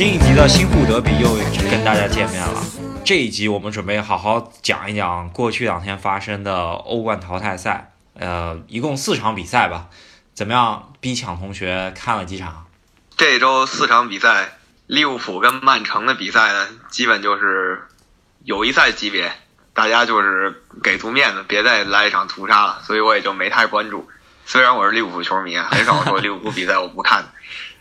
新一集的新户德比又跟大家见面了。这一集我们准备好好讲一讲过去两天发生的欧冠淘汰赛，呃，一共四场比赛吧。怎么样？逼抢同学看了几场？这周四场比赛，利物浦跟曼城的比赛呢，基本就是友谊赛级别，大家就是给足面子，别再来一场屠杀了，所以我也就没太关注。虽然我是利物浦球迷，很少说利物浦比赛我不看。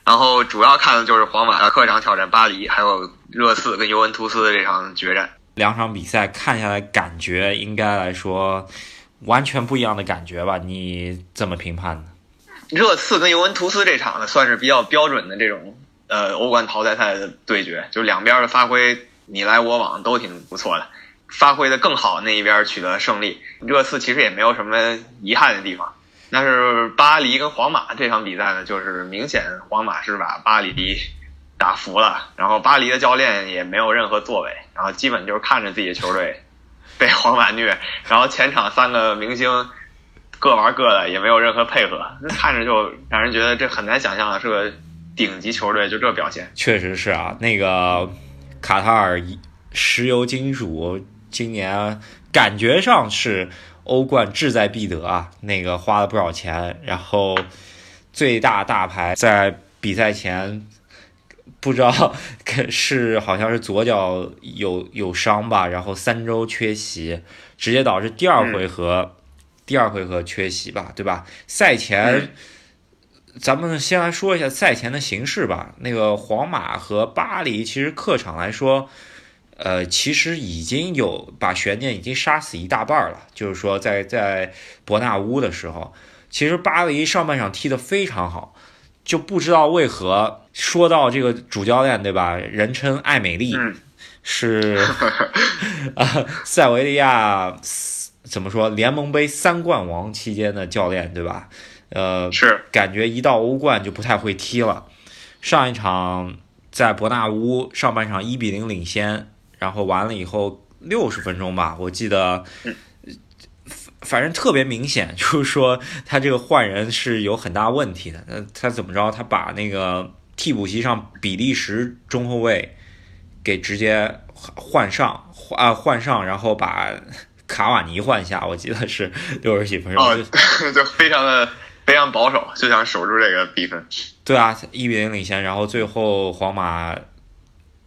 然后主要看的就是皇马的客场挑战巴黎，还有热刺跟尤文图斯的这场决战。两场比赛看下来，感觉应该来说完全不一样的感觉吧？你怎么评判呢？热刺跟尤文图斯这场呢，算是比较标准的这种呃欧冠淘汰赛的对决，就两边的发挥你来我往都挺不错的，发挥的更好那一边取得胜利。热刺其实也没有什么遗憾的地方。但是巴黎跟皇马这场比赛呢，就是明显皇马是把巴黎打服了，然后巴黎的教练也没有任何作为，然后基本就是看着自己的球队 被皇马虐，然后前场三个明星各玩各的，也没有任何配合，看着就让人觉得这很难想象是个顶级球队，就这表现。确实是啊，那个卡塔尔石油金属今年感觉上是。欧冠志在必得啊！那个花了不少钱，然后最大大牌在比赛前不知道是好像是左脚有有伤吧，然后三周缺席，直接导致第二回合第二回合缺席吧，对吧？赛前咱们先来说一下赛前的形势吧。那个皇马和巴黎其实客场来说。呃，其实已经有把悬念已经杀死一大半了。就是说，在在伯纳乌的时候，其实巴黎上半场踢得非常好，就不知道为何说到这个主教练对吧？人称艾美丽，是啊，塞维利亚怎么说？联盟杯三冠王期间的教练对吧？呃，是感觉一到欧冠就不太会踢了。上一场在伯纳乌上半场一比零领先。然后完了以后六十分钟吧，我记得，反正特别明显，就是说他这个换人是有很大问题的。那他怎么着？他把那个替补席上比利时中后卫给直接换上，换啊换上，然后把卡瓦尼换下。我记得是 六十几分钟，就非常的非常保守，就想守住这个比分。对啊，一比零领先，然后最后皇马。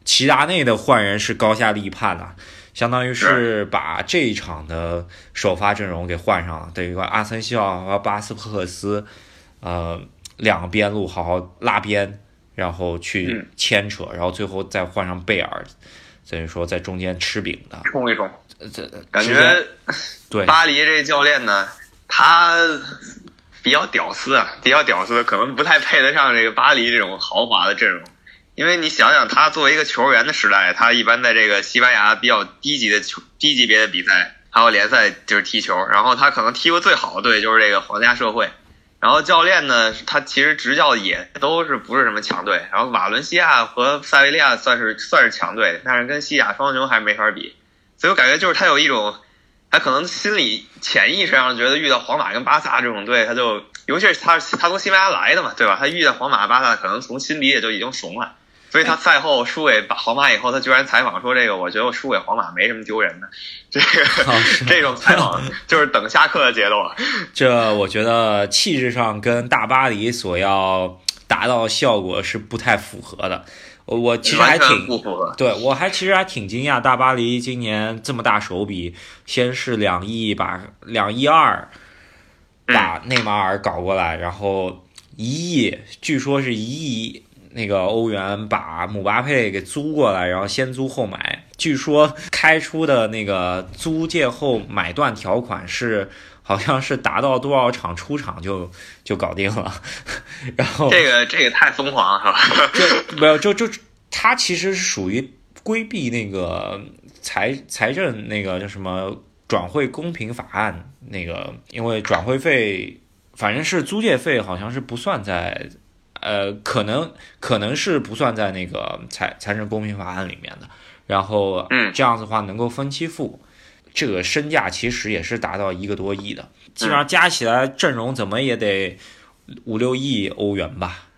齐达内的换人是高下立判的，相当于是把这一场的首发阵容给换上了，等于说阿森西奥和巴斯克斯，呃，两个边路好好拉边，然后去牵扯，然后最后再换上贝尔，等于说在中间吃饼的，冲一冲。这感觉对巴黎这教练呢，他比较屌丝啊，比较屌丝，可能不太配得上这个巴黎这种豪华的阵容。因为你想想，他作为一个球员的时代，他一般在这个西班牙比较低级的球、低级别的比赛，还有联赛就是踢球。然后他可能踢过最好的队就是这个皇家社会。然后教练呢，他其实执教也都是不是什么强队。然后瓦伦西亚和塞维利亚算是算是强队，但是跟西甲双雄还是没法比。所以我感觉就是他有一种，他可能心里潜意识上觉得遇到皇马跟巴萨这种队，他就尤其是他他从西班牙来的嘛，对吧？他遇到皇马、巴萨，可能从心底也就已经怂了。所以他赛后输给皇马以后，他居然采访说：“这个我觉得我输给皇马没什么丢人的。”这个 这种采访就是等下课的节奏。这我觉得气质上跟大巴黎所要达到效果是不太符合的。我我其实还挺不符合。对我还其实还挺惊讶，大巴黎今年这么大手笔，先是两亿把两亿二把内马尔搞过来，然后一亿，据说是一亿。那个欧元把姆巴佩给租过来，然后先租后买。据说开出的那个租借后买断条款是，好像是达到多少场出场就 就搞定了。然后这个这个太疯狂了，是吧？就没有就就他其实是属于规避那个财财政那个叫什么转会公平法案那个，因为转会费反正是租借费好像是不算在。呃，可能可能是不算在那个财财政公平法案里面的，然后，嗯，这样子的话能够分期付，这个身价其实也是达到一个多亿的，基本上加起来阵容怎么也得五六亿欧元吧，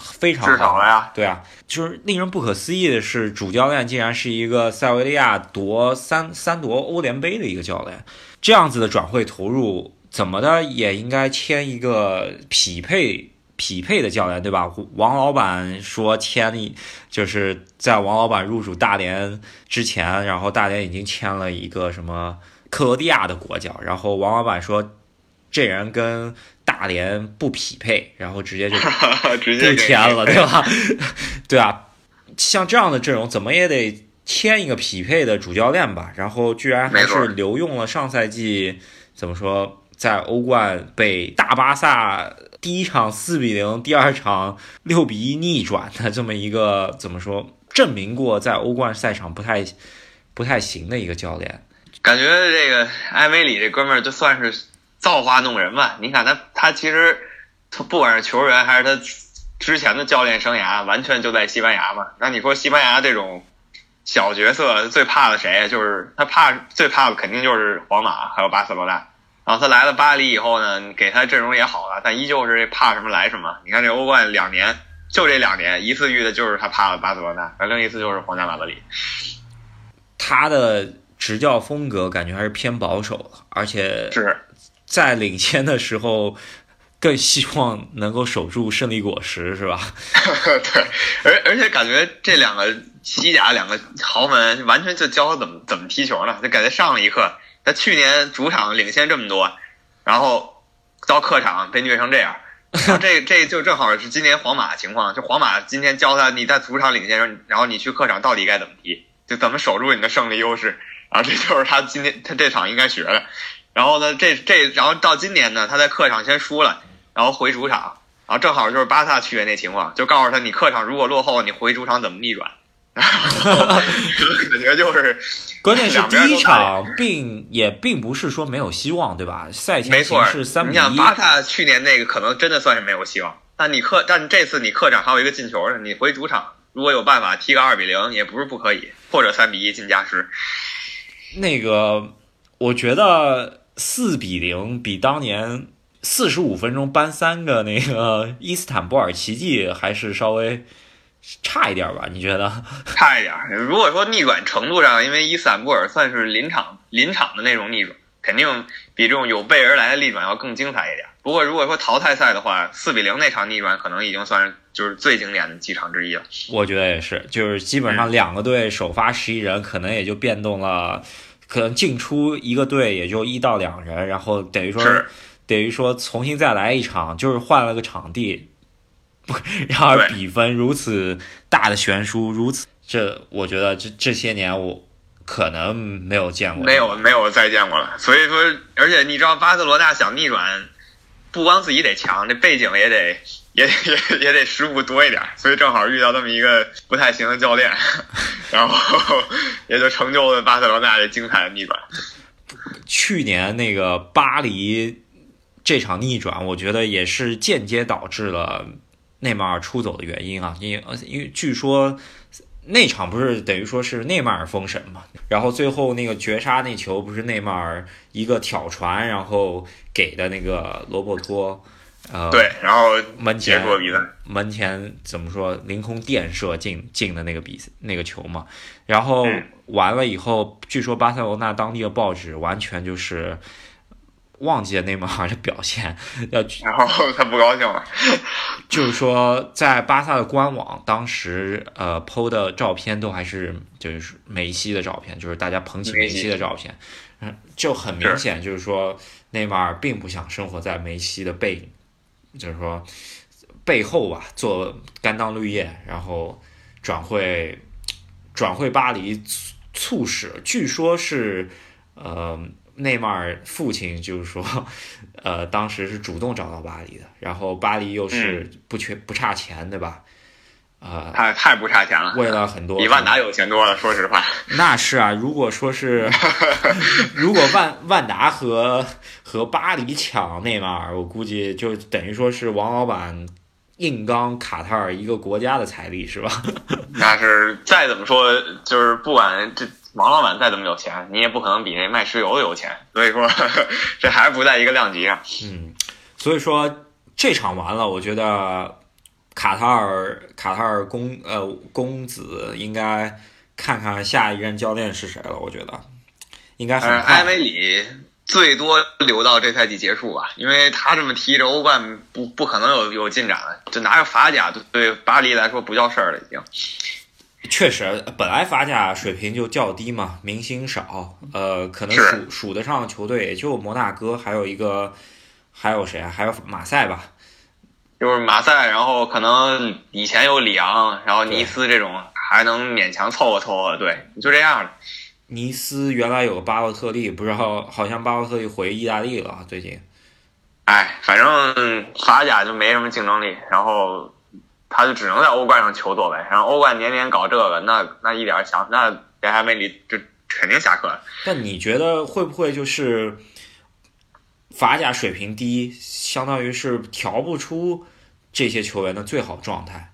非常至少了呀。对啊，就是令人不可思议的是，主教练竟然是一个塞维利亚夺三三夺欧联杯的一个教练，这样子的转会投入，怎么的也应该签一个匹配匹配的教练，对吧？王老板说签一，就是在王老板入主大连之前，然后大连已经签了一个什么克罗地亚的国脚，然后王老板说这人跟大连不匹配，然后直接就 不签了，对吧？对啊，像这样的阵容，怎么也得签一个匹配的主教练吧？然后居然还是留用了上赛季怎么说，在欧冠被大巴萨第一场四比零，第二场六比一逆转的这么一个怎么说，证明过在欧冠赛场不太不太行的一个教练。感觉这个埃梅里这哥们儿就算是造化弄人吧。你看他，他其实他不管是球员还是他之前的教练生涯，完全就在西班牙嘛。那你说西班牙这种小角色最怕的谁？就是他怕最怕的肯定就是皇马还有巴塞罗那。然后他来了巴黎以后呢，给他阵容也好了，但依旧是怕什么来什么。你看这欧冠两年，就这两年，一次遇的就是他怕了巴塞罗那，而另一次就是皇家马德里。他的执教风格感觉还是偏保守的，而且是在领先的时候更希望能够守住胜利果实，是吧？对，而而且感觉这两个西甲两个豪门完全就教他怎么怎么踢球呢，就感觉上了一课。他去年主场领先这么多，然后到客场被虐成这样，这这就正好是今年皇马情况。就皇马今天教他你在主场领先然后你去客场到底该怎么踢，就怎么守住你的胜利优势。然后这就是他今天他这场应该学的。然后呢，这这然后到今年呢，他在客场先输了，然后回主场，然后正好就是巴萨去年那情况，就告诉他你客场如果落后，你回主场怎么逆转。然后感觉就是，关键是第一场并也并不是说没有希望，对吧？赛前形没错，势三比一，你想巴萨去年那个可能真的算是没有希望，但你客但这次你客场还有一个进球呢，你回主场如果有办法踢个二比零也不是不可以，或者三比一进加时。那个我觉得四比零比当年四十五分钟扳三个那个伊斯坦布尔奇迹还是稍微差一点吧？你觉得？差一点儿。如果说逆转程度上，因为伊斯坦布尔算是临场临场的那种逆转，肯定比这种有备而来的逆转要更精彩一点。不过如果说淘汰赛的话，四比零那场逆转可能已经算是就是最经典的几场之一了。我觉得也是，就是基本上两个队首发十一人，可能也就变动了，可能进出一个队也就一到两人，然后等于说是等于说重新再来一场，就是换了个场地，不，然而比分如此大的悬殊，如此，这我觉得这这些年我可能没有见过，没有没有再见过了。所以说，而且你知道巴塞罗那想逆转，不光自己得强，这背景也得 也也也得失误多一点。所以正好遇到这么一个不太行的教练，然后也就成就了巴塞罗那这精彩的逆转。去年那个巴黎这场逆转，我觉得也是间接导致了内马尔出走的原因啊，因为因为据说那场不是等于说是内马尔封神嘛，然后最后那个绝杀那球不是内马尔一个挑传，然后给的那个罗伯托，呃，对，然后门前。门前怎么说凌空电射进进的那个比赛那个球嘛，然后嗯完了以后，据说巴塞罗那当地的报纸完全就是忘记了内马尔的表现，要然后他不高兴了，就是说在巴萨的官网当时呃 PO 的照片都还是就是梅西的照片，就是大家捧起梅梅西西的照片，嗯，就很明显就是说内马尔并不想生活在梅西的背，就是说背后吧做甘当绿叶，然后转会转会巴黎促促使，据说是呃内马尔父亲就是说 呃当时是主动找到巴黎的，然后巴黎又是不缺不差钱对吧？呃，太太不差钱了，为了很多比万达有钱多了。说实话，那是啊，如果说是，如果万万达和和巴黎抢内马尔，我估计就等于说是王老板硬刚卡塔尔一个国家的财力，是吧？那是再怎么说，就是不管这王老板再怎么有钱，你也不可能比那卖石油的有钱。所以说，这还是不在一个量级上。嗯，所以说这场完了，我觉得卡塔尔卡塔尔公呃公子应该看看下一任教练是谁了，我觉得应该很呃，快。埃梅里最多留到这赛季结束吧，因为他这么踢着欧冠不不可能有有进展了，就拿个法甲对对巴黎来说不叫事儿了已经。确实，本来法甲水平就较低嘛，明星少，呃，可能数数得上的球队也就摩纳哥，还有一个还有谁啊？还有马赛吧。就是马赛，然后可能以前有里昂，然后尼斯这种还能勉强凑合凑合，对，就这样了。尼斯原来有个巴洛特利，不知道好像巴洛特利回意大利了，最近。哎，反正法甲就没什么竞争力，然后他就只能在欧冠上求作为。然后欧冠年年搞这个，那那一点想那这还没离就肯定下课了。但你觉得会不会就是法甲水平低，相当于是调不出这些球员的最好状态？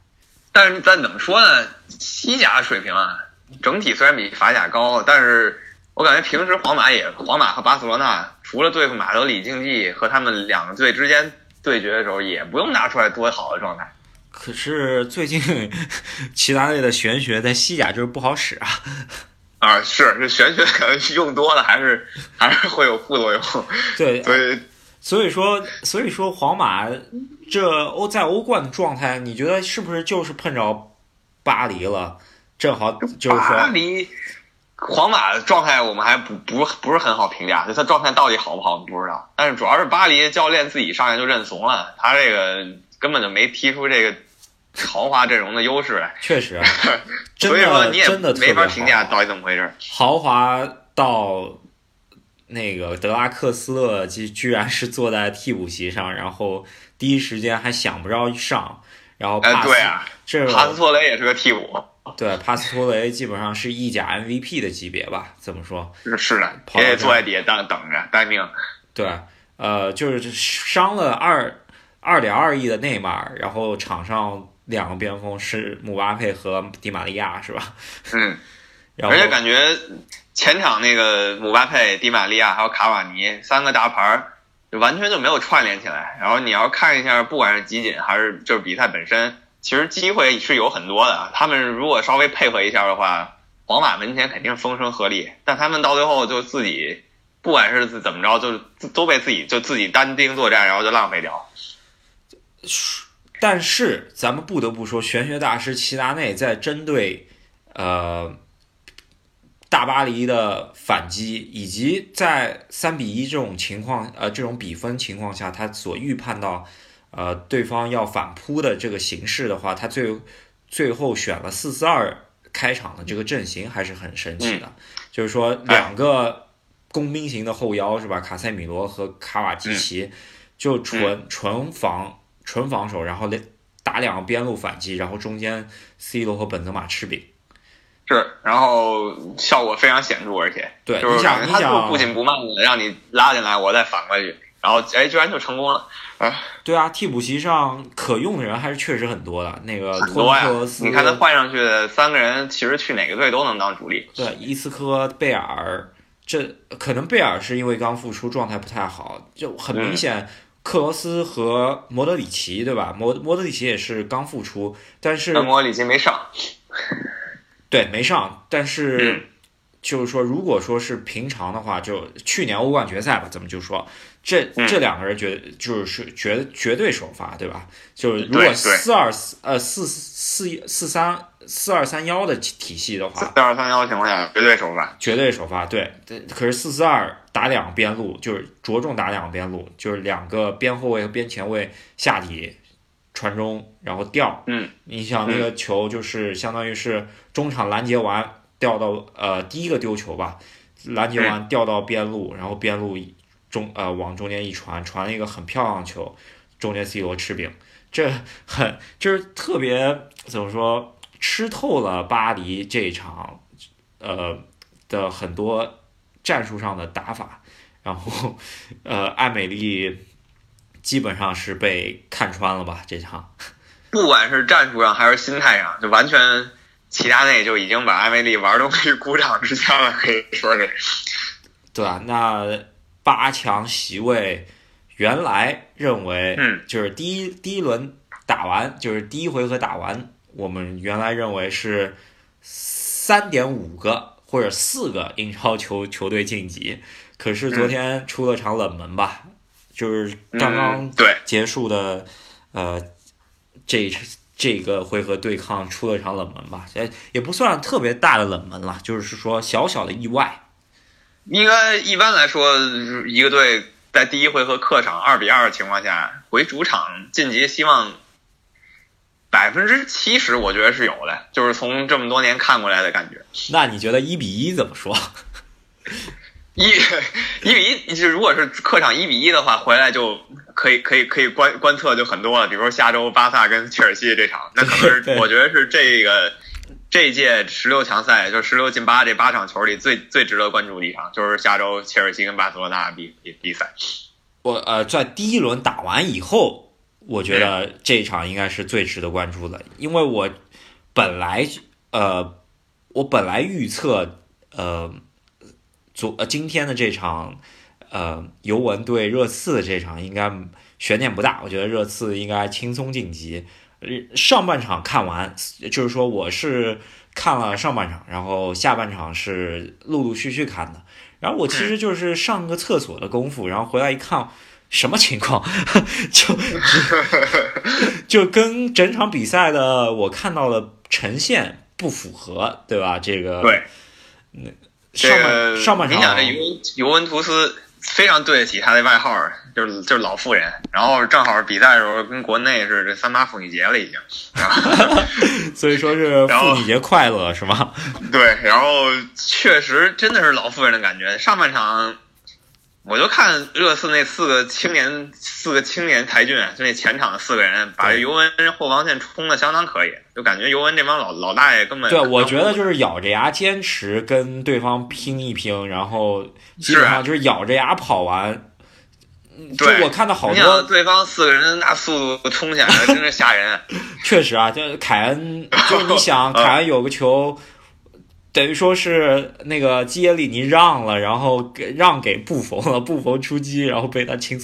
但是但怎么说呢？西甲水平啊，整体虽然比法甲高，但是我感觉平时皇马也，皇马和巴塞罗那除了对付马德里竞技和他们两个队之间对决的时候，也不用拿出来多好的状态。可是最近齐达内的玄学在西甲就是不好使啊。啊，是这玄学可能用多了，还是还是会有副作用。对，所以所以说，所以说皇马这欧在欧冠的状态，你觉得是不是就是碰着巴黎了？正好就是说，巴黎皇马的状态我们还不不不是很好评价，就他状态到底好不好我们不知道。但是主要是巴黎教练自己上来就认怂了，他这个根本就没踢出这个豪华阵容的优势来，确实 所以说的你也真的没法评价到底怎么回事。豪华到那个德拉克斯勒居居然是坐在替补席上，然后第一时间还想不着上，然后哎，帕斯、对啊，这帕斯托雷也是个替补，对帕斯托雷基本上是意甲 MVP 的级别吧？怎么说？是的，跑到这儿也得坐在底下等等着待命。对，呃，就是伤了二二点二亿的内马尔，然后场上两个边锋是姆巴佩和迪玛利亚，是吧？嗯，而且感觉前场那个姆巴佩、迪玛利亚还有卡瓦尼三个大牌儿，就完全就没有串联起来。然后你要看一下，不管是集锦还是就是比赛本身，其实机会是有很多的。他们如果稍微配合一下的话，皇马门前肯定风声鹤唳。但他们到最后就自己，不管是怎么着，就是都被自己就自己单兵作战，然后就浪费掉。但是咱们不得不说，玄学大师齐达内在针对呃大巴黎的反击，以及在三比一这种情况呃这种比分情况下，他所预判到呃对方要反扑的这个形势的话，他最最后选了四四二开场的这个阵型还是很神奇的，就是说两个工兵型的后腰是吧？卡塞米罗和卡瓦基奇就纯纯防。纯防守，然后连打两个边路反击，然后中间 C 罗和本泽马吃饼。是，然后效果非常显著，而且对，就是他就，不紧不慢的让你拉进来，我再反过去，然后哎，居然就成功了，啊，对啊，替补席上可用的人还是确实很多的。那个托很多呀尼克罗斯，你看他换上去的三个人，其实去哪个队都能当主力。对伊斯科、贝尔，这可能贝尔是因为刚复出，状态不太好，就很明显。克罗斯和莫德里奇，对吧？莫莫德里奇也是刚复出，但是莫德里奇没上，对没上，但是。嗯就是说，如果说是平常的话，就去年欧冠决赛吧，咱们就说这嗯这两个人绝就是绝绝对首发，对吧？就是如果四二四呃四四四三四二三幺的体体系的话，四二三幺情况下绝对首发。绝对首发。对，对可是四四二打两个边路，就是着重打两个边路，就是两个边后卫和边前卫下底传中，然后吊。嗯，你想那个球就是相当于是中场拦截完。掉到呃第一个丢球吧，拦截完掉到边路，然后边路中呃往中间一传，传了一个很漂亮的球，中间 C 罗吃饼，这很就是特别怎么说吃透了巴黎这一场呃的很多战术上的打法，然后呃艾美丽基本上是被看穿了吧这场，不管是战术上还是心态上，就完全。齐达内就已经把艾梅丽玩都可以鼓掌之间了，可以说是。对啊？那八强席位，原来认为，嗯，就是第一第一轮打完，就是第一回合打完，我们原来认为是三点五个或者四个英超球球队晋级，可是昨天出了场冷门吧，就是刚刚嗯对。结束的，呃，这这个回合对抗出了场冷门吧，也也不算特别大的冷门了，就是说小小的意外。应该一般来说，一个队在第一回合客场二比二的情况下，回主场晋级希望百分之七十，我觉得是有的。就是从这么多年看过来的感觉，那你觉得一比一怎么说？一一比一，就如果是客场一比一的话，回来就可以可以可以观观测就很多了。比如说下周巴萨跟切尔西这场，那可能是我觉得是这个这一届十六强赛，就十六进八这八场球里最最值得关注的一场，就是下周切尔西跟巴塞罗那比比比赛。我呃，在第一轮打完以后，我觉得这一场应该是最值得关注的，因为我本来呃，我本来预测呃，昨呃今天的这场呃尤文对热刺的这场应该悬念不大，我觉得热刺应该轻松晋级。呃上半场看完，就是说我是看了上半场，然后下半场是陆陆续续看的。然后我其实就是上个厕所的功夫，然后回来一看，什么情况？就 就跟整场比赛的我看到的呈现不符合，对吧？这个对，上半上半场你讲这尤尤文图斯非常对得起他的外号，就是就是老妇人。然后正好比赛的时候跟国内是这三八妇女节了已经。所以说是妇女节快乐是吗？对，然后确实真的是老妇人的感觉。上半场我就看热刺那四个青年四个青年才俊，就那前场的四个人，把对尤文后防线冲的相当可以，就感觉尤文这帮老老大爷根本对，我觉得就是咬着牙坚持跟对方拼一拼，然后基本上就是咬着牙跑完。嗯就我看到好多，对方四个人那速度冲起来，真是吓人。确实啊，就是凯恩，就是你想，嗯凯恩有个球，等于说是那个基耶利尼让了，然后给让给布冯了，布冯出击，然后被他轻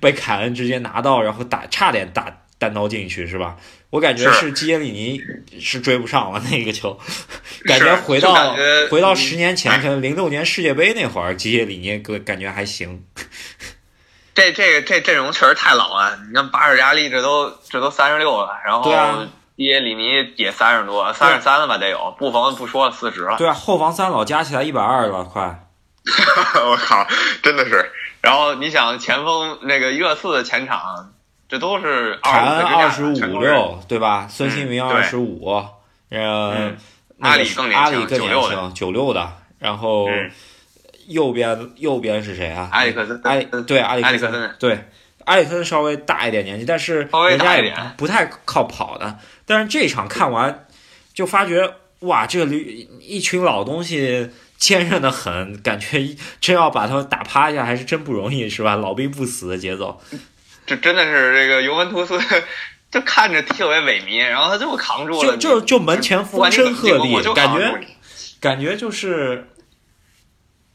被凯恩直接拿到，然后打差点打单刀进去，是吧？我感觉是是基耶里尼是追不上了那个球，感觉回到觉回到嗯十年前，哎可能零六年世界杯那会儿，基耶里尼个感觉还行。这这个这阵容确实太老了，你看巴尔加利这都这都三十六了，然后耶里尼也三十多，三十三了吧得有，布冯不说了四十了。对啊，后防三老加起来一百二了，快。我靠，真的是。然后你想前锋那个热刺的前场，这都是凯恩二二十五，六，对吧？孙兴民嗯二十五，呃嗯，阿里更年轻阿里更年96轻，九六的。然后嗯右边右边是谁啊？埃里克森，埃里对埃里克森森，对埃里克森稍微大一点年纪，但是人家也大一点不太靠跑的。但是这场看完就发觉，哇，这个一群老东西坚韧的很，感觉真要把他们打趴下还是真不容易，是吧？老兵不死的节奏。这真的是这个尤文图斯，就看着特别萎靡，然后他就扛住了。就就就门前风声鹤唳，就感觉感觉就是，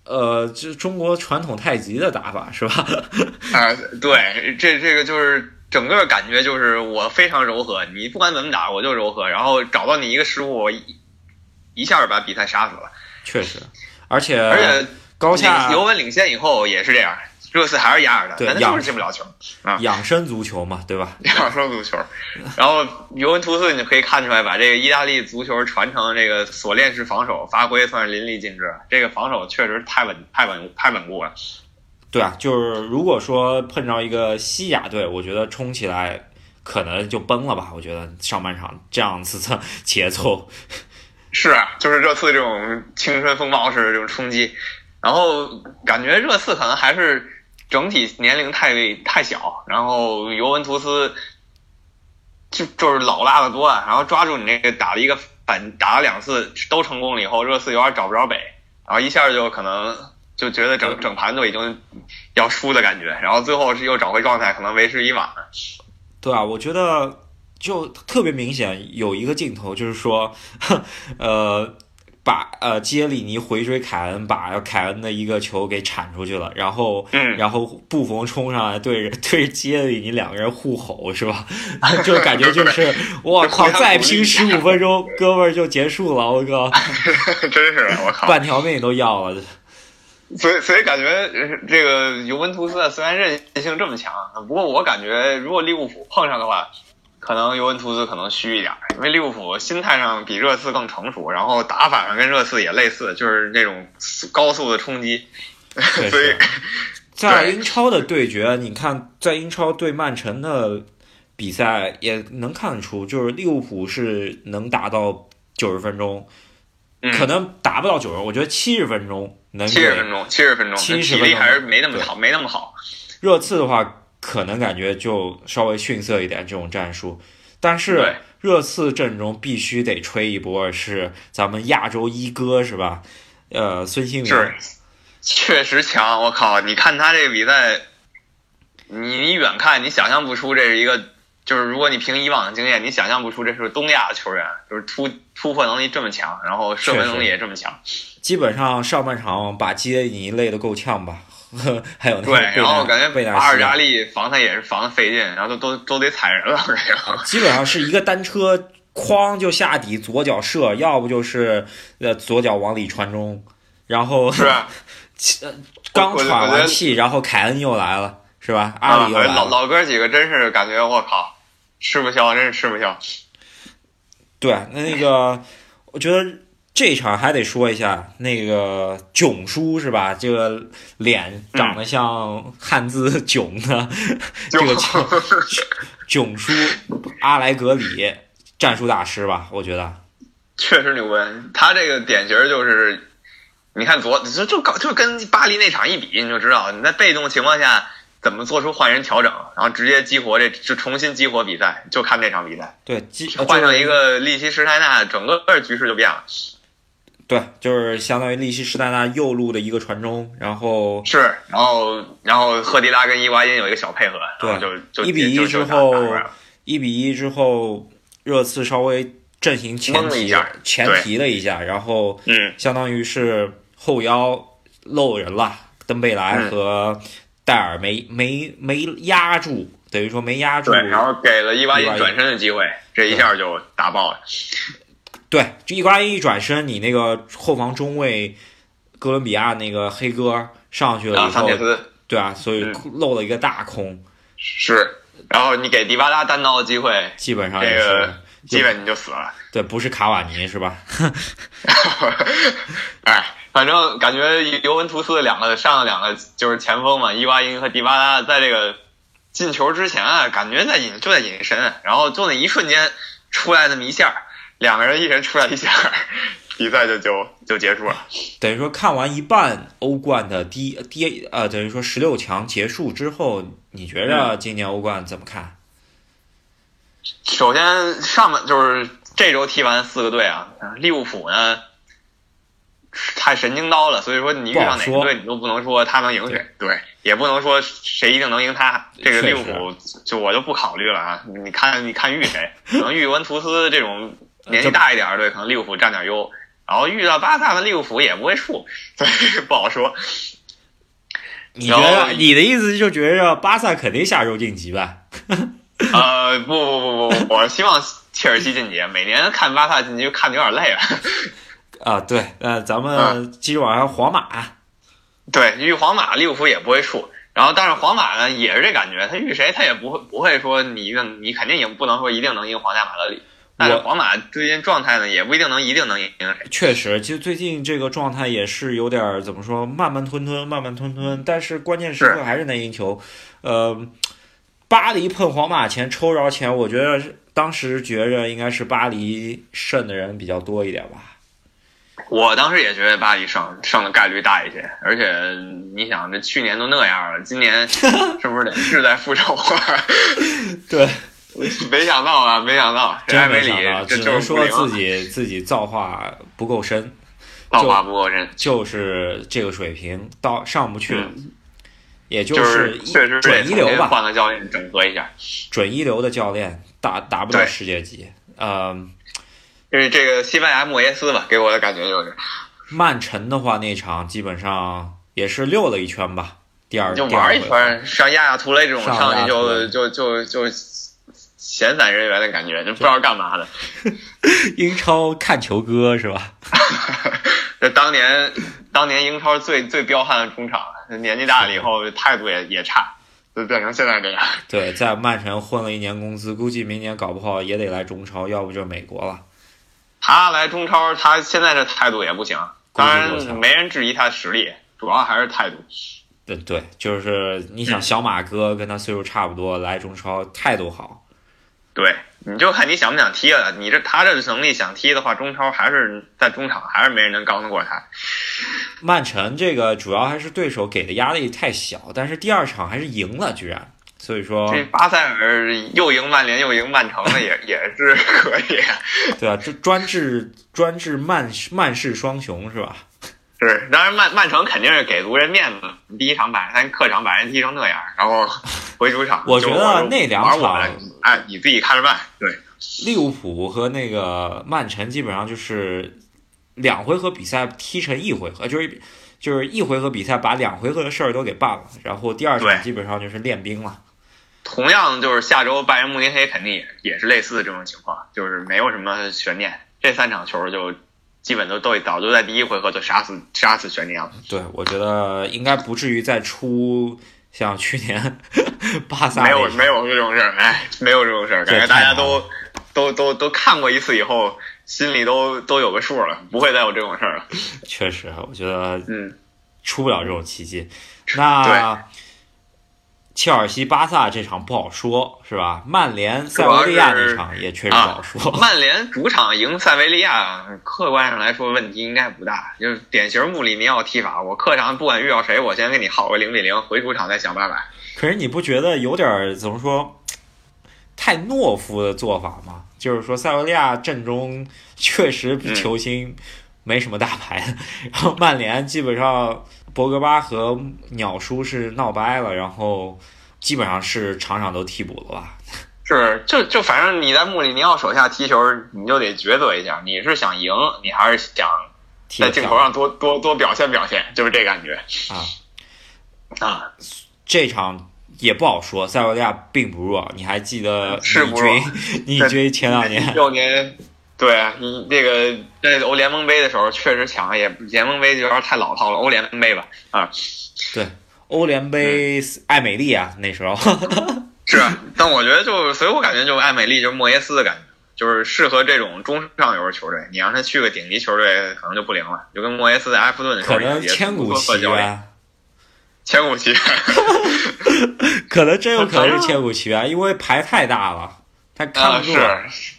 呃，这中国传统太极的打法是吧？啊，对，这这个就是整个感觉就是我非常柔和，你不管怎么打我就柔和，然后找到你一个失误，我一一下把比赛杀死了。确实，而且而且高下领尤文领先以后也是这样，热刺还是压着他，对就是进不了球啊。养生足球嘛，对吧？养生足球，然后尤文图斯你可以看出来，把这个意大利足球传承这个锁链式防守发挥算是淋漓尽致。这个防守确实太稳、太稳、太稳固了。对啊，就是如果说碰着一个西亚队，我觉得冲起来可能就崩了吧。我觉得上半场这样子的节奏，是啊，就是热刺这种青春风暴式的这种冲击，然后感觉热刺可能还是整体年龄太太小，然后尤文图斯就就是老辣的多啊，然后抓住你那个打了一个反打了两次都成功了以后，热刺有点找不着北，然后一下就可能就觉得整整盘都已经要输的感觉，然后最后是又找回状态，可能为时已晚。对啊，我觉得就特别明显有一个镜头，就是说，呃，把呃杰里尼回追凯恩，把凯恩的一个球给铲出去了，然后嗯然后布冯冲上来对着对着杰里尼两个人互吼是吧？就感觉就 是我靠，再拼十五分钟，哥们儿就结束了，我靠，真是我靠！半条命都要了。所以所以感觉呃这个尤文图斯虽然韧性这么强，不过我感觉如果利物浦碰上的话，可能尤文图斯可能虚一点，因为利物浦心态上比热刺更成熟，然后打法上跟热刺也类似，就是那种高速的冲击，确所以实，在英超的对。决，你看在英超对曼城的比赛也能看得出，就是利物浦是能打到九十分钟，嗯。可能达不到九十，我觉得七十分钟能给七十分钟，七十分钟，70体力还是没那么好，没那么好。热刺的话，可能感觉就稍微逊色一点这种战术，但是热刺阵中必须得吹一波是咱们亚洲一哥是吧？呃，孙兴民是，确实强，我靠！你看他这个比赛，你你远看你想象不出这是一个，就是如果你凭以往的经验，你想象不出这是东亚的球员，就是突突破能力这么强，然后射门能力也这么强。基本上上半场把基耶尼累得够呛吧，还有那个对，然后感觉贝纳西亚巴尔扎利防他也是防的费劲，然后都都都得踩人了，这个。基本上是一个单车，哐就下底，左脚射，要不就是呃左脚往里传中，然后是 吧？刚喘完气，然后凯恩又来了，是吧？阿啊，里又来了，老老哥几个真是感觉我靠，吃不消，真是吃不消。对，那那个我觉得。这场还得说一下那个囧叔是吧？这个脸长得像汉字“囧”的、这个囧囧叔阿莱格里战术大师吧？我觉得确实牛掰，他这个典型就是，你看昨就就搞就跟巴黎那场一比，你就知道你在被动情况下怎么做出换人调整，然后直接激活这就重新激活比赛，就看那场比赛，对，换上一个利奇施泰纳，整个局势就变了。对，就是相当于利希施泰纳右路的一个传中，然后是，然后然后赫迪拉跟伊瓜因有一个小配合，然后就就一比一之后一比一之后，热刺稍微阵型前提懵了一下前提了一下，然后嗯，相当于是后腰漏人了，登贝莱嗯和戴尔没没没压住，等于说没压住对，然后给了伊瓜因转身的机会，这一下就打爆了。对，这伊瓜因一转身，你那个后防中卫哥伦比亚那个黑哥上去了啊，以后对啊，所以嗯漏了一个大空，是，然后你给迪巴拉单刀的机会，基本上这个基本你就死了。对，不是卡瓦尼是吧？哎，反正感觉尤文图斯的两个上了两个就是前锋嘛，伊瓜因和迪巴拉，在这个进球之前啊，感觉在隐就在隐身，然后就那一瞬间出来那么一下，两个人一人出来一下，比赛就就就结束了。等于说看完一半欧冠的第一第一呃，等于说十六强结束之后，你觉着今年欧冠怎么看？首先上半就是这周踢完四个队啊，利物浦呢太神经刀了，所以说你遇上哪个队你都不能说他能赢谁，对，也不能说谁一定能赢他。这个利物浦就我就不考虑了啊，你看你看遇谁，可能 遇文图斯这种年纪大一点的队，可能利物浦占点优，然后遇到巴萨的利物浦也不会输，所以不好说。你觉得你的意思就觉着巴萨肯定下周晋级吧？呃，不不不不，我希望切尔西晋级，每年看巴萨晋级看的有点累了。啊，对，呃，咱嗯们继续往下，皇马，对，遇皇马，利物浦也不会输。然后，但是皇马呢，也是这感觉，他遇谁他也不会不会说你一定你肯定赢，不能说一定能赢皇家马德里。但是我皇马最近状态呢，也不一定能一定能赢谁。确实，其实最近这个状态也是有点儿怎么说，慢慢吞吞，慢慢吞吞，但是关键时刻还是能赢球。呃，巴黎碰皇马前抽着前，我觉得当时觉着应该是巴黎胜的人比较多一点吧。我当时也觉得巴黎胜胜的概率大一些，而且你想，这去年都那样了，今年 是不是得志在复仇啊？对，没想到啊，没想到，真没想到，只能说自己自己造化不够深，造化不够深，就是这个水平到上不去，嗯也就就是确实一流吧。换个教练整合一下。准一流的教练达达不到世界级。嗯，就是这个西班牙莫耶斯吧，给我的感觉就是，曼城的话，那场基本上也是溜了一圈吧。第二就玩一圈，像亚亚图雷这种上上去就就就就闲散人员的感觉，就不知道干嘛的。英超看球哥是吧？这当年当年英超最最彪悍的中场，年纪大了以后态度也也差，就变成现在这样。对，在曼城混了一年工资，估计明年搞不好也得来中超，要不就美国了。他来中超，他现在这态度也不行。当然没人质疑他的实力，主要还是态度。对对，就是你想小马哥跟他岁数差不多，来中超态度好。对，你就看你想不想踢了。你这他这能力想踢的话，中超还是在中场还是没人能刚得过他。曼城这个主要还是对手给的压力太小，但是第二场还是赢了，居然。所以说，这巴塞尔又赢曼联又赢曼城的 也也是可以。对啊，这专治专治曼曼市双雄是吧？是，当然曼曼城肯定是给足人面子，第一场把咱客场把人踢成那样，然后回主场，我觉得那两场，哎，你自己看着办。对，利物浦和那个曼城基本上就是两回合比赛踢成一回合，就是就是一回合比赛把两回合的事儿都给办了，然后第二场基本上就是练兵了。同样就是下周拜仁慕尼黑肯定也也是类似的这种情况，就是没有什么悬念，这三场球就基本都都早就在第一回合就杀死杀死悬念了。对，我觉得应该不至于再出像去年 巴萨没有没有这种事儿，哎，没有这种事儿，感觉大家都都都都看过一次以后，心里都都有个数了，不会再有这种事儿了。确实，我觉得嗯，出不了这种奇迹。那切尔西、巴萨这场不好说，是吧？曼联、塞维利亚那场也确实不好说。曼联主场赢塞维利亚，客观上来说问题应该不大，就是典型穆里尼奥踢法。我客场不管遇到谁，我先给你耗个零比零，回主场再想办法。可是你不觉得有点儿怎么说，太懦夫的做法吗？就是说，塞维利亚阵中确实球星没什么大牌，然后曼联基本上博格巴和鸟叔是闹掰了，然后基本上是场场都替补了吧？是，就就反正你在穆里尼奥手下踢球，你就得抉择一下，你是想赢，你还是想在镜头上多多多表现表现，就是这感觉啊。啊，这场也不好说，塞维利亚并不弱。你还记得尼是不弱军？尼军 前两年六年，对啊你这个在欧联盟杯的时候确实强，也联盟杯有点太老套了，欧联杯吧啊，对欧联杯艾美丽啊，那时候 是啊，但我觉得就，所以我感觉就艾美丽就是莫耶斯的感觉，就是适合这种中上游的球队。你让他去个顶级球队，可能就不灵了，就跟莫耶斯在埃弗顿的时候可能也 千古奇千古奇冤。可能真有可能是千古奇冤，因为牌太大了，他看啊，不住。是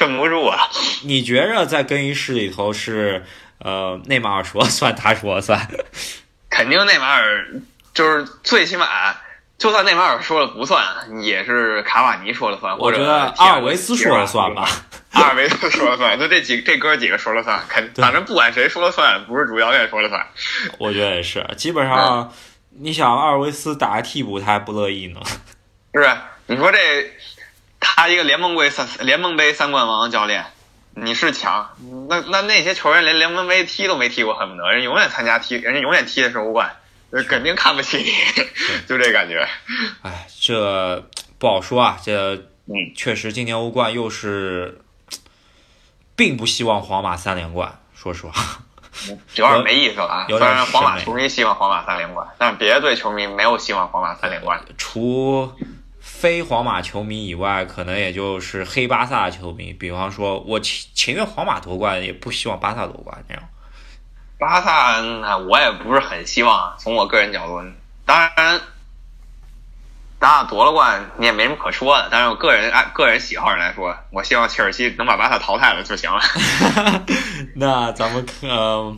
镇不住啊。你觉着在更衣室里头是呃内马尔说了算，他说了算？肯定内马尔就是最起码，就算内马尔说了不算，也是卡瓦尼说了算，或者我觉得阿尔维斯说了算吧。阿尔维斯说了算，就这几这哥几个说了算，肯反正不管谁说了算，不是主教练说了算。我觉得也是，基本上你想阿尔维斯打个替补，他还不乐意呢。是不是？你说这他一个联盟杯三联盟杯三冠王教练，你是强，那那那些球员连联盟杯踢都没踢过，恨不得人永远参加踢，人家永远踢的是欧冠，就肯定看不起你，就这感觉。哎，这不好说啊。这嗯确实，今年欧冠又是，并不希望皇马三连冠。说实话，有点没意思了啊！虽然皇马球迷希望皇马三连冠，但是别的队球迷没有希望皇马三连冠。除非皇马球迷以外，可能也就是黑巴萨的球迷。比方说，我情情愿皇马夺冠，也不希望巴萨夺冠那样。巴萨，嗯我也不是很希望。从我个人角度，当然，巴萨夺了冠，你也没什么可说的。但是我个人按个人喜好上来说，我希望切尔西能把巴萨淘汰了就行了。那咱们呃，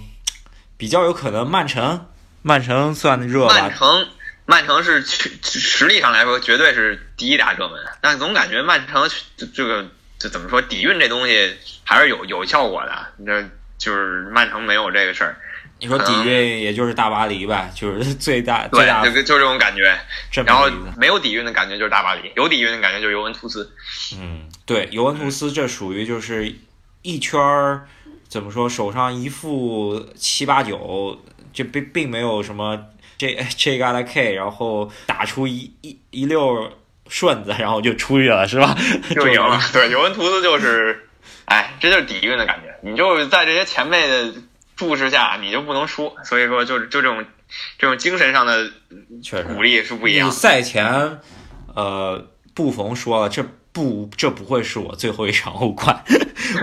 比较有可能曼城，曼城算热吧曼？城，曼城是去实力上来说绝对是第一大热门，但总感觉曼城这这个这怎么说底蕴这东西还是有有效果的。这就是曼城没有这个事儿，你说底蕴也就是大巴黎吧，就是 最大最，大就就就这种感觉。然后。没有底蕴的感觉就是大巴黎，有底蕴的感觉就是尤文图斯。嗯，对，尤文图斯这属于就是一圈儿怎么说，手上一副七八九，就并并没有什么这 这嘎达 K，然后打出一一一溜顺子，然后就出去了，是吧？就赢了。对，尤文图斯就是，哎，这就是底蕴的感觉。你就在这些前辈的注视下，你就不能输。所以说，就是就这种这种精神上的确实鼓励是不一样的。赛前，呃，布冯说了，这不这不会是我最后一场欧冠。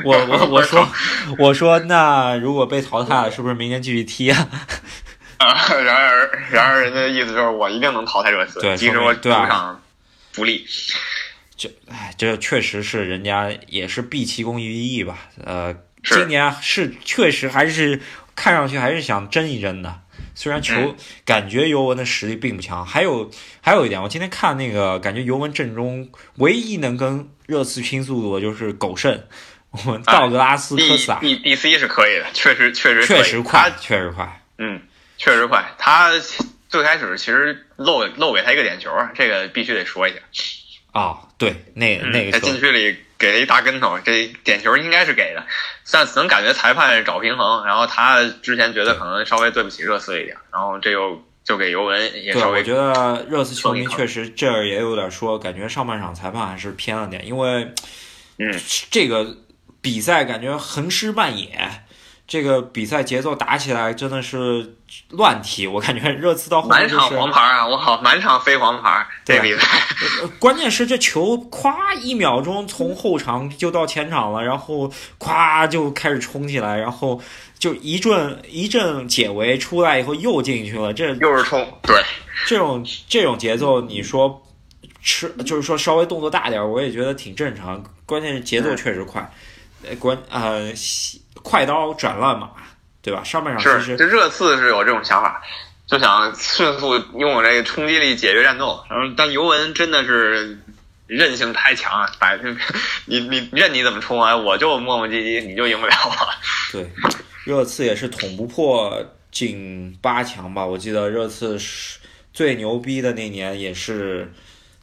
我我我说 我说那如果被淘汰了，是不是明年继续踢啊？啊，然而然而人家的意思就是我一定能淘汰热刺，对即使我主场不利。这哎，这确实是人家也是毕其功于一役吧。呃，今年是确实还是看上去还是想争一争的。虽然球、嗯感觉尤文的实力并不强，还有还有一点，我今天看那个感觉尤文阵中唯一能跟热刺拼速度的就是狗剩，我们道格拉斯科斯塔 D D C 是可以的，确实确实确实快，确实快。嗯，确实快。他最开始其实漏漏给他一个点球啊，这个必须得说一下。啊、对，那嗯那个球在禁区里给了一大跟头，这点球应该是给的，但能感觉裁判找平衡，然后他之前觉得可能稍微对不起热刺一点，然后这又就给尤文也对，稍微我觉得热刺球迷确实这儿也有点说，感觉上半场裁判还是偏了点，因为嗯这个比赛感觉横尸半野，这个比赛节奏打起来真的是乱踢，我感觉热刺到后面满场就是，黄牌啊！我靠，满场飞黄牌，这对比赛呃关键是这球咵一秒钟从后场就到前场了，然后咵就开始冲起来，然后就一阵一阵解围出来以后又进去了，这又是冲，对，这种这种节奏，你说吃就是说稍微动作大点儿，我也觉得挺正常。关键是节奏确实快，呃，关呃西快刀斩乱麻，对吧？上半场其是，实这热刺是有这种想法，就想迅速拥有这个冲击力解决战斗。然后，但尤文真的是韧性太强了，百分你你任你怎么冲啊，我就磨磨唧唧，你就赢不了我。对热刺也是捅不破进八强吧？我记得热刺是最牛逼的那年也是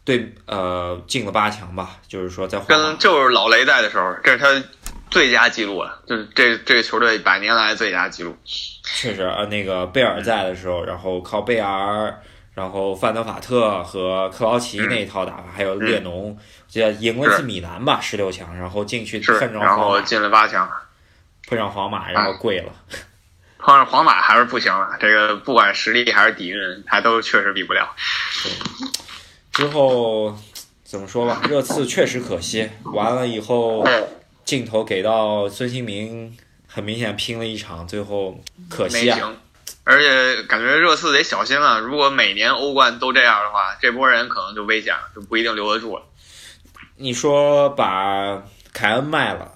对呃进了八强吧，就是说在跟就是老雷在的时候，这是他最佳记录了，就是这这个球队百年来最佳记录。确实，呃，那个贝尔在的时候，然后靠贝尔，然后范德法特和克劳奇那一套打法，还有列侬，我记得赢了一次米兰吧，十六强，然后进去是，碰上然后，进了八强，碰上皇马，然后跪了。碰上皇马还是不行了。这个不管实力还是底蕴，还都确实比不了。之后怎么说吧，热刺确实可惜，完了以后镜头给到孙兴民，很明显拼了一场，最后可惜。而且感觉热刺得小心了，如果每年欧冠都这样的话，这波人可能就危险了，就不一定留得住了。你说把凯恩卖了，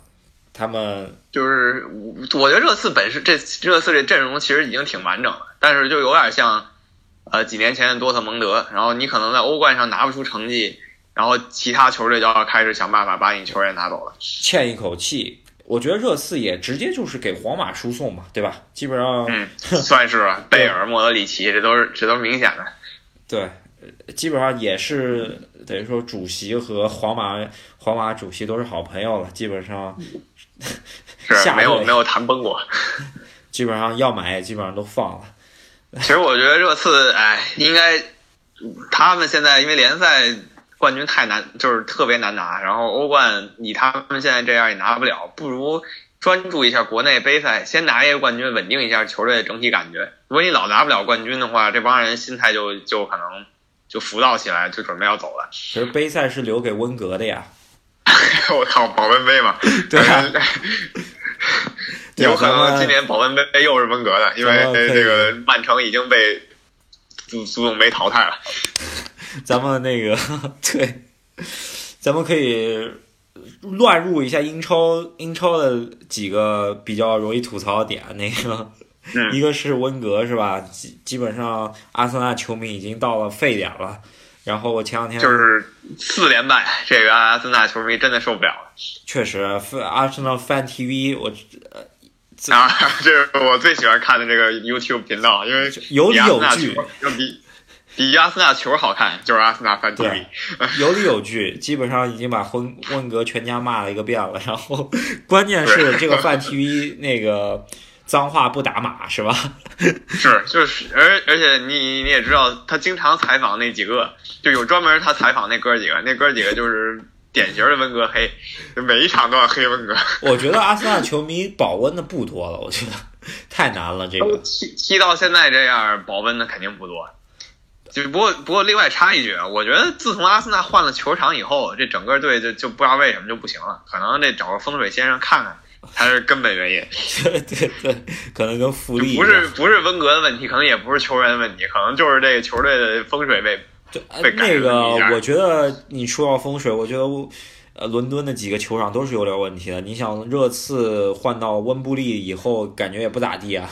他们就是我觉得热刺本身这热刺这阵容其实已经挺完整了，但是就有点像，呃几年前的多特蒙德，然后你可能在欧冠上拿不出成绩，然后其他球队就要开始想办法把你球员拿走了。欠一口气。我觉得热刺也直接就是给皇马输送嘛，对吧？基本上，嗯，算是吧。贝尔、莫德里奇，这都是这都是明显的。对，呃基本上也是等于说主席和皇马皇马主席都是好朋友了，基本上是 没有没有谈崩过。基本上要买基本上都放了。其实我觉得热刺，哎，应该他们现在因为联赛冠军太难，就是特别难拿，然后欧冠以他们现在这样也拿不了，不如专注一下国内杯赛，先拿一个冠军，稳定一下球队的整体感觉。如果你老拿不了冠军的话，这帮人心态就就可能就浮躁起来，就准备要走了。其实杯赛是留给温格的呀，我靠，保温杯嘛，对啊对啊有可能今年保温杯又是温格的，因为这个曼城已经被足足总杯淘汰了。咱们那个对，咱们可以乱入一下英超英超的几个比较容易吐槽的点，那个。嗯 一个是温格是吧？基基本上阿森纳球迷已经到了沸点了。然后我前两天就是四连败，这个阿森纳球迷真的受不了了。确实阿森纳 fan TV 我啊，这是我最喜欢看的这个 YouTube 频道，因为有理有据，要比比阿森纳球好看，就是阿森纳 fan TV。有理有据，基本上已经把温温格全家骂了一个遍了。然后关键是这个范 TV 那个脏话不打码是吧？是，就是，而而且你你也知道，他经常采访那几个，就有专门他采访那哥几个，那哥几个就是典型的温格黑，每一场都要黑温格。我觉得阿森纳球迷保温的不多了，我觉得太难了。这个踢踢到现在这样，保温的肯定不多。就不过不过另外插一句啊，我觉得自从阿森纳换了球场以后，这整个队就就不知道为什么就不行了，可能得找个风水先生看看才是根本原因。对对对，可能跟福利不是不是温格的问题，可能也不是球员的问题，可能就是这个球队的风水被对呃被改那个我觉得你说到风水，我觉得我呃伦敦的几个球场都是有点问题的。你想热刺换到温布利以后，感觉也不咋地啊。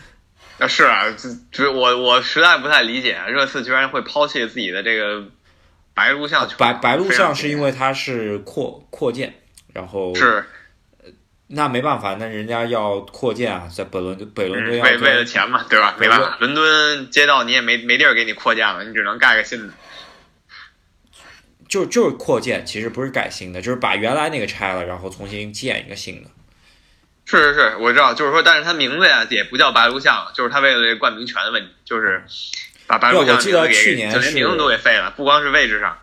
啊，是啊，这这我我实在不太理解，热刺居然会抛弃自己的这个白鹿巷球白白鹿非常巷是因为它是扩扩建，然后是那没办法，那人家要扩建啊，在北伦北伦敦要嗯为为了钱嘛，对吧？没办法，伦敦街道你也没没地儿给你扩建了，你只能盖个新的。就就是扩建，其实不是改新的，就是把原来那个拆了，然后重新建一个新的。是是是，我知道，就是说，但是它名字呀也不叫白鹿巷，就是他为了这冠名权的问题，就是把白鹿巷连名字都给废了，不光是位置上。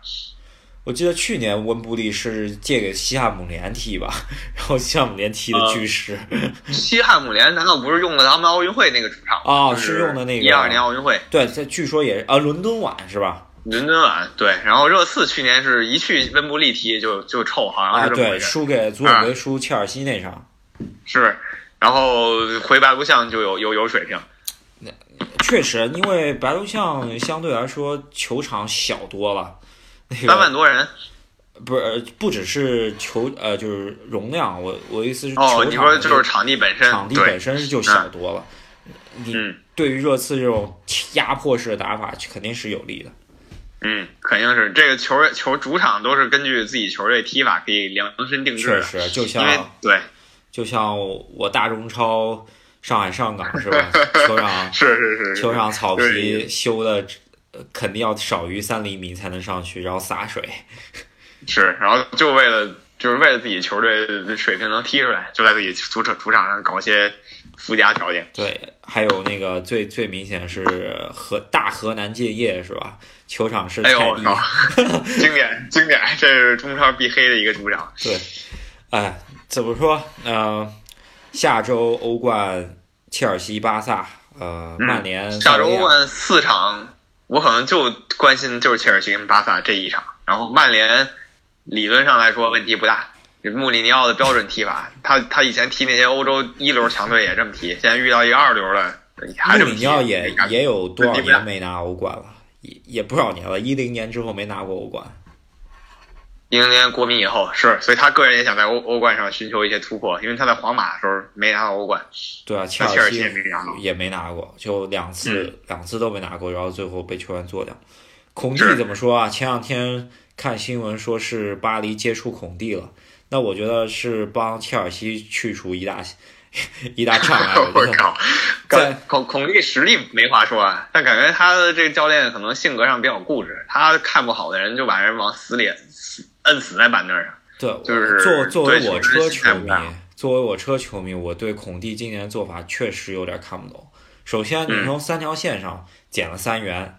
我记得去年温布利是借给西汉姆联踢吧，然后西汉姆联踢的巨尸。西汉姆联难道不是用的咱们奥运会那个主场吗？哦是用的那个一二年奥运会对，这据说也是啊，伦敦碗是吧？伦敦碗对，然后热刺去年是一去温布利踢就就臭，好像啊，对，是这么回事。输给足总杯输切尔西那场，是，然后回白鹿巷就有有有水平。确实，因为白鹿巷相对来说球场小多了，那三万个多人。不是呃不只是球呃就是容量，我我意思是球哦，场你说的就是场地本身，场地本身就小多了，你嗯。对于热刺这种压迫式的打法肯定是有利的。嗯，肯定是。这个球球主场都是根据自己球队踢法可以量身定制的确，实，就像对。就像我大中超上海上港是吧？球场是是是是。球场草皮修的呃肯定要少于三厘米才能上去，然后洒水。是，然后就为了就是为了自己球队的水平能踢出来，就在自己主场主场上搞一些附加条件。对，还有那个最最明显是河大河南建业是吧？球场是哎呦 经典经典，这是中超必黑的一个主场。对，哎，怎么说？呃，下周欧冠，切尔西、巴萨，呃，嗯曼联、下周欧冠四场，我可能就关心就是切尔西跟巴萨这一场，然后曼联理论上来说问题不大。穆里尼奥的标准踢法，他他以前踢那些欧洲一流强队也这么踢，现在遇到一个二流的还这么踢，穆里尼奥也也有多少年没拿欧冠了？也也不少年了，一零年之后没拿过欧冠。一零年国民以后是，所以他个人也想在欧欧冠上寻求一些突破，因为他在皇马的时候没拿到欧冠，对啊，切尔西也没拿到也没拿过，就两次、嗯两次都没拿过，然后最后被球员做掉。孔蒂怎么说啊？前两天看新闻说是巴黎接触孔蒂了，那我觉得是帮切尔西去除一大 一大障碍。我靠，在孔孔蒂实力没话说啊，但感觉他的这个教练可能性格上比较固执，他看不好的人就把人往死里死摁死在板凳上。对，就是作作为我车球迷作为我车球迷，我对孔蒂今年的做法确实有点看不懂。首先，你嗯从三条线上减了三元，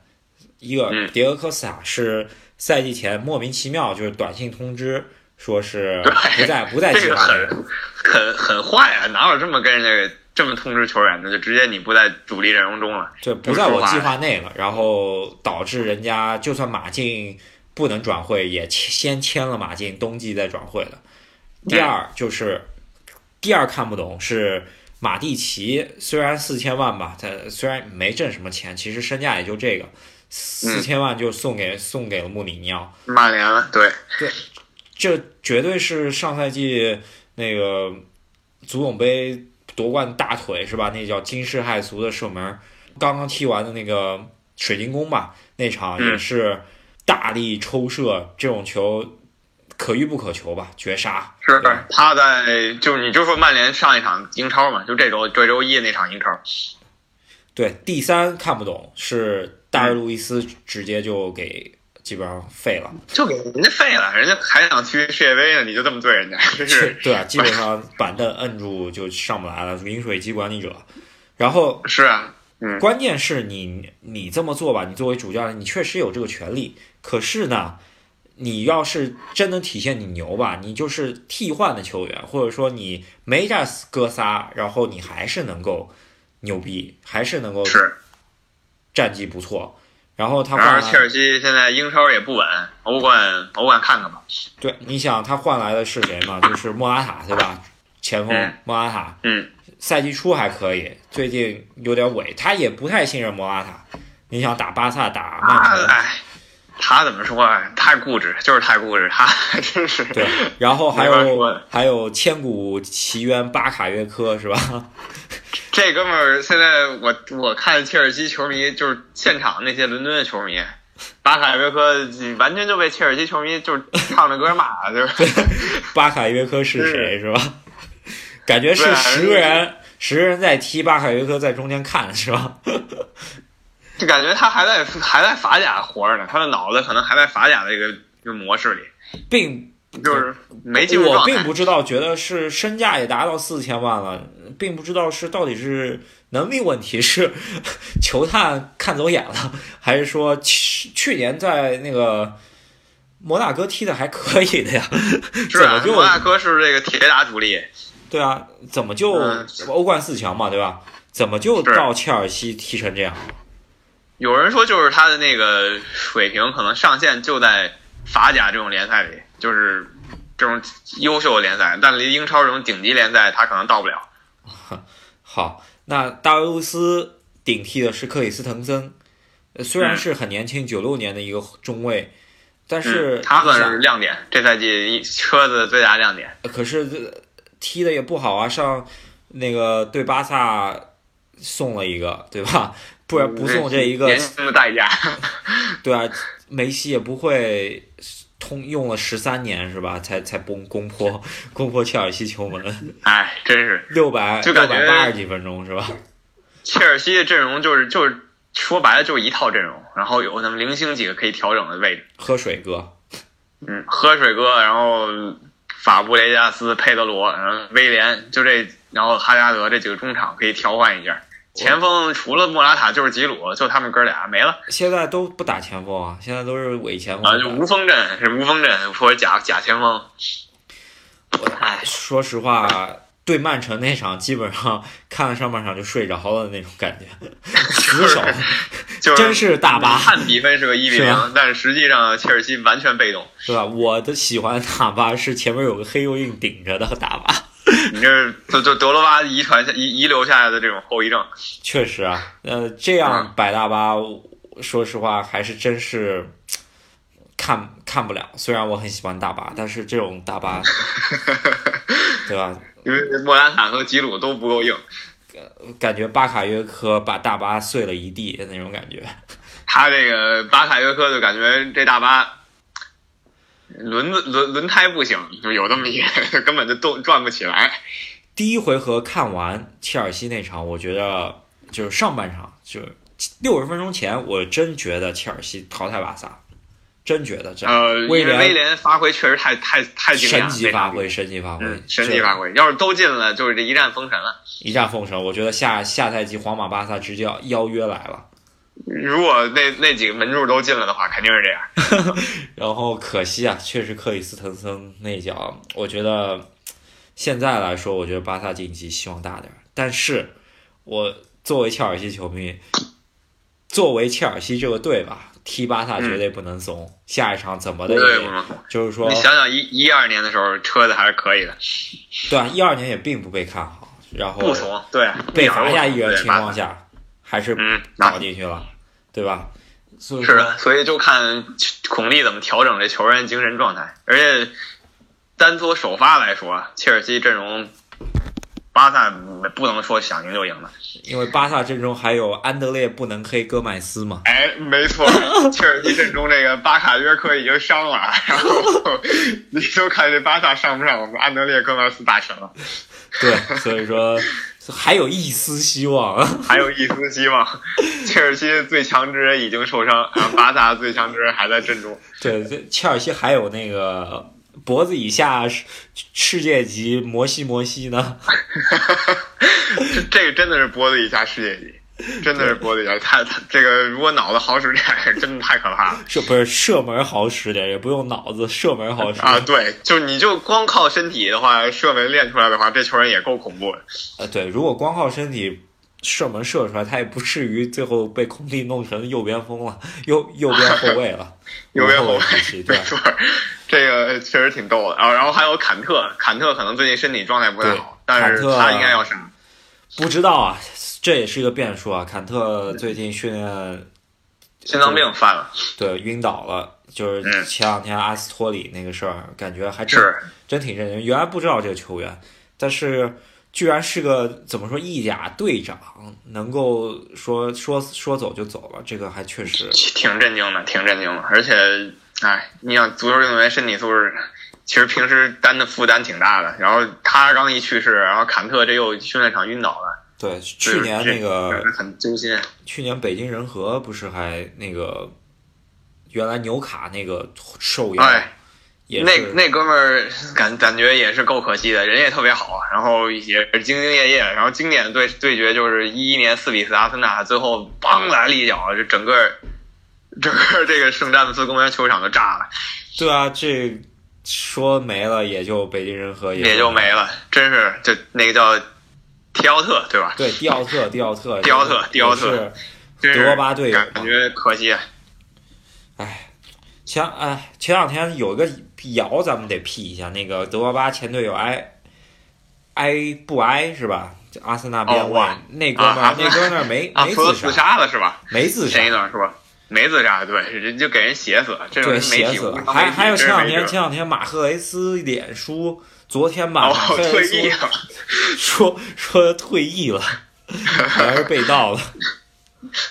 一个嗯迭戈科斯塔是赛季前莫名其妙就是短信通知说是不在不在计划内很很很坏啊！哪有这么跟人家这么通知球员的？就直接你不在主力阵容中了。对，不在我计划内了，然后导致人家就算马竞不能转会，也先签了马竞，冬季再转会的。第二就是，第二看不懂是马蒂奇，虽然四千万吧，他虽然没挣什么钱，其实身价也就这个，四千万就送给送给了穆里尼奥，曼联了，对，这绝对是上赛季那个足总杯夺冠大腿是吧？那叫惊世骇俗的射门，刚刚踢完的那个水晶宫吧，那场也嗯。是大力抽射，这种球可遇不可求吧，绝杀。是他在就是你就说曼联上一场英超嘛，就这周这周一那场英超，对，第三看不懂是大卫·路易斯直接就给基本上废了，就给人家废了，人家还想去世界杯呢，你就这么对人家，真是。对啊，基本上板凳摁住就上不来了，饮水机管理者。然后是啊，嗯，关键是你你这么做吧，你作为主教练，你确实有这个权利。可是呢，你要是真能体现你牛吧，你就是替换的球员，或者说你没这哥仨，然后你还是能够牛逼，还是能够是战绩不错。然后他然换切尔西现在英超也不稳，欧冠欧冠看看吧。对，你想他换来的是谁嘛？就是莫拉塔，对吧？前锋嗯莫拉塔，嗯，赛季初还可以，最近有点萎，他也不太信任莫拉塔。你想打巴萨、打曼城，他怎么说啊？太固执，就是太固执，他 真是对，然后还有还有千古奇冤巴卡约科是吧？这哥们儿现在我我看切尔西球迷就是现场那些伦敦的球迷，巴卡约科完全就被切尔西球迷就是唱着歌骂，就是巴卡约科是谁是吧？感觉是十个人，十个人在踢，巴卡约科在中间看是吧？就感觉他还在还在法甲活着呢，他的脑子可能还在法甲的一个一个模式里，并就是没进入我。并不知道，觉得是身价也达到四千万了，并不知道是到底是能力问题，是球探看走眼了，还是说去去年在那个摩纳哥踢的还可以的呀？是啊，摩纳哥是这个铁打主力，对啊，怎么就嗯欧冠四强嘛，对吧？怎么就到切尔西踢成这样？有人说就是他的那个水平可能上限就在法甲这种联赛里，就是这种优秀的联赛，但离英超这种顶级联赛他可能到不了。好，那大卫·路斯顶替的是克里斯滕森，呃虽然嗯是很年轻，九六年的一个中卫，但是嗯、他算是亮点，这赛季一车子最大亮点。可是这踢的也不好啊，上那个对巴萨送了一个，对吧？不然不送这一个年，轻的代价。对啊，梅西也不会通用了十三年是吧？才才攻攻破攻破切尔西球门，哎，真是六百六就感觉百八十几分钟是吧？切尔西的阵容就是就是说白了就是一套阵容，然后有那么零星几个可以调整的位置。喝水哥，嗯，喝水哥，然后法布雷加斯、佩德罗，然后威廉，就这，然后哈加德这几个中场可以调换一下。前锋除了莫拉塔就是吉鲁，就他们哥俩没了现在都不打前锋啊，现在都是伪前锋啊，就无锋阵是无锋阵或者假假前锋。哎，说实话，对曼城那场基本上看了上半场就睡着了那种感觉，死守，就是真是大巴看比分是个一比零，但是实际上切尔西完全被动。是吧？我的喜欢大巴是前面有个黑油印顶着的大巴，你这就就德罗巴遗传下遗遗留下来的这种后遗症。确实啊，呃，这样摆大巴，说实话还是真是看看不了。虽然我很喜欢大巴，但是这种大巴，对吧？因为莫拉塔和吉鲁都不够硬，感觉巴卡约科把大巴碎了一地的那种感觉。他这个巴卡约科就感觉这大巴轮子轮轮胎不行，就有这么一个根本就动转不起来。第一回合看完切尔西那场，我觉得就是上半场，就是六十分钟前，我真觉得切尔西淘汰巴萨，真觉得这呃，因威廉为威廉发挥确实太太太惊神讶，级发挥，神级发挥嗯，，神级发挥。要是都进了，就是这一战封神了。一战封神。我觉得下下赛季皇马、巴萨直接邀约来了。如果那那几个门柱都进了的话，肯定是这样。然后可惜啊，确实克里斯滕森那一脚，我觉得现在来说，我觉得巴萨晋级希望大点儿。但是，我作为切尔西球迷，作为切尔西这个队吧，踢巴萨绝对不能怂。下一场怎么的对，也。就是说你，想想一一二年的时候，车子还是可以的，对啊，一二年也并不被看好，然后不怂。对，被罚下一人对情况下，还是嗯，搞进去了，对吧？是的，所以就看孔蒂怎么调整这球员精神状态。而且单从首发来说，切尔西阵容，巴萨不能说想赢就赢了。因为巴萨阵中还有安德烈不能黑戈麦斯嘛，哎，没错，切尔西阵中这个巴卡约科已经伤了，然后你就看这巴萨上不上我们安德烈戈麦斯大神了。对，所以说还有一丝希望，还有一丝希望。切尔西最强之人已经受伤，然后巴萨最强之人还在阵中。对，切尔西还有那个脖子以下世世界级摩西摩西呢。这 这个真的是脖子以下世界级。真的是脖子以下，太太这个如果脑子好使点，真的太可怕了。射不是射门好使点，也不用脑子，射门好使啊？对，就你就光靠身体的话，射门练出来的话，这球员也够恐怖的。呃，对，如果光靠身体射门射出来，他也不至于最后被空地弄成右边锋了，右右边后卫了。右边后卫，对，这个确实挺逗的。然后，然后还有坎特，坎特可能最近身体状态不太好，但是他应该要上。不知道啊。这也是一个变数啊！坎特最近训练，心脏病犯了，对，晕倒了。就是前两天阿斯托里那个事儿，感觉还真真挺震惊。原来不知道这个球员，但是居然是个怎么说意甲队长，能够说说说走就走了，这个还确实挺震惊的，挺震惊的。而且，哎，你想足球运动员身体素质，其实平时担的负担挺大的。然后他刚一去世，然后坎特这又训练场晕倒了。对，去年那个很揪心。去年北京人和不是还那个，原来纽卡那个受邀，也那那哥们儿感感觉也是够可惜的，人也特别好，然后也是兢兢业业，然后经典对对决就是一一年四比四阿森纳，最后梆来了一脚，就整个整个这个圣詹姆斯公园球场都炸了。对啊，这说没了也就北京人和也就没了，真是就那个叫。迪奥特对吧？对，迪奥特，迪奥特，迪奥特，迪奥特，德巴队友，感觉可惜。哎，前哎前两天有个谣，咱们得辟一下。那个德罗巴前队友埃埃布埃是吧？阿森纳边卫那哥们儿，那哥们儿没没自杀了是吧？没自杀，是吧？没自杀，对，人就给人写死了。对，写死了。还还有前两天，前两天马赫雷斯脸书。昨天吧，退役了，说 说退役了，还是被盗了。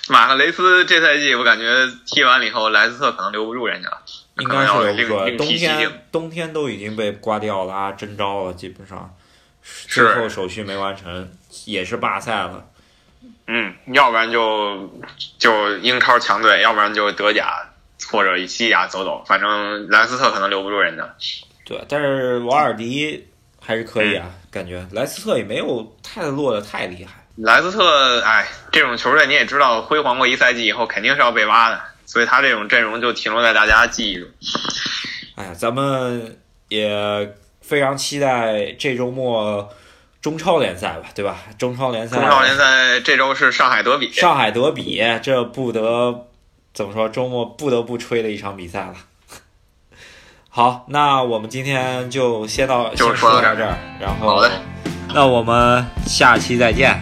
马赫雷斯这赛季我感觉踢完了以后，莱斯特可能留不住人家了，应该是留不住。冬天冬天都已经被瓜迪奥拉征召了，基本上最后手续没完成，也是罢赛了。嗯，要不然就就英超强队，要不然就德甲或者西甲走走，反正莱斯特可能留不住人家。对，但是瓦尔迪还是可以啊，感觉莱斯特也没有太落的太厉害。莱斯特，哎，这种球队你也知道，辉煌过一赛季以后肯定是要被挖的，所以他这种阵容就停留在大家记忆中。哎呀，咱们也非常期待这周末中超联赛吧，对吧？中超联赛，中超联赛这周是上海德比，上海德比，这不得怎么说，周末不得不吹的一场比赛了。好，那我们今天就先到，就说到这儿，然后，那我们下期再见。